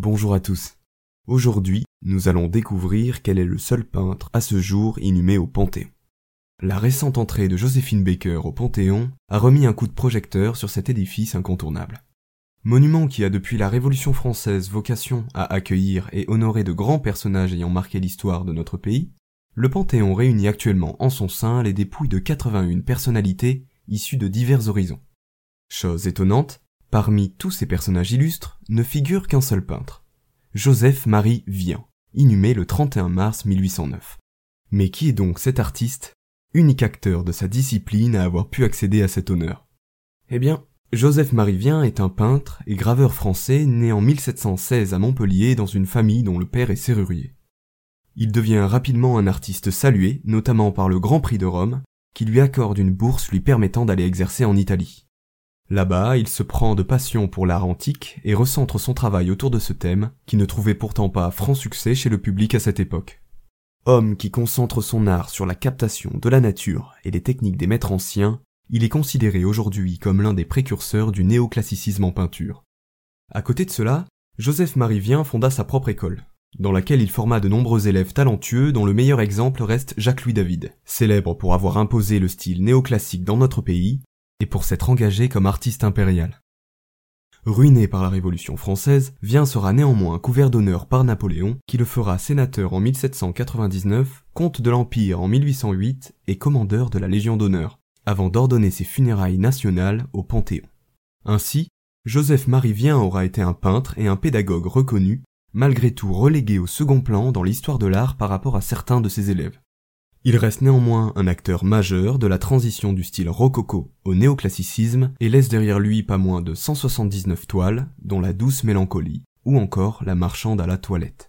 Bonjour à tous. Aujourd'hui, nous allons découvrir quel est le seul peintre à ce jour inhumé au Panthéon. La récente entrée de Joséphine Baker au Panthéon a remis un coup de projecteur sur cet édifice incontournable. Monument qui a depuis la Révolution française vocation à accueillir et honorer de grands personnages ayant marqué l'histoire de notre pays, le Panthéon réunit actuellement en son sein les dépouilles de 81 personnalités issues de divers horizons. Chose étonnante, Parmi tous ces personnages illustres ne figure qu'un seul peintre, Joseph-Marie Vien, inhumé le 31 mars 1809. Mais qui est donc cet artiste, unique acteur de sa discipline à avoir pu accéder à cet honneur? Eh bien, Joseph-Marie Vien est un peintre et graveur français né en 1716 à Montpellier dans une famille dont le père est serrurier. Il devient rapidement un artiste salué, notamment par le Grand Prix de Rome, qui lui accorde une bourse lui permettant d'aller exercer en Italie. Là-bas, il se prend de passion pour l'art antique et recentre son travail autour de ce thème, qui ne trouvait pourtant pas franc succès chez le public à cette époque. Homme qui concentre son art sur la captation de la nature et les techniques des maîtres anciens, il est considéré aujourd'hui comme l'un des précurseurs du néoclassicisme en peinture. À côté de cela, Joseph-Marie Vien fonda sa propre école, dans laquelle il forma de nombreux élèves talentueux dont le meilleur exemple reste Jacques-Louis David, célèbre pour avoir imposé le style néoclassique dans notre pays et pour s'être engagé comme artiste impérial. Ruiné par la Révolution française, Vien sera néanmoins couvert d'honneur par Napoléon, qui le fera sénateur en 1799, comte de l'Empire en 1808 et commandeur de la Légion d'honneur, avant d'ordonner ses funérailles nationales au Panthéon. Ainsi, Joseph-Marie Vien aura été un peintre et un pédagogue reconnu, malgré tout relégué au second plan dans l'histoire de l'art par rapport à certains de ses élèves. Il reste néanmoins un acteur majeur de la transition du style rococo au néoclassicisme et laisse derrière lui pas moins de 179 toiles, dont la douce mélancolie ou encore la marchande à la toilette.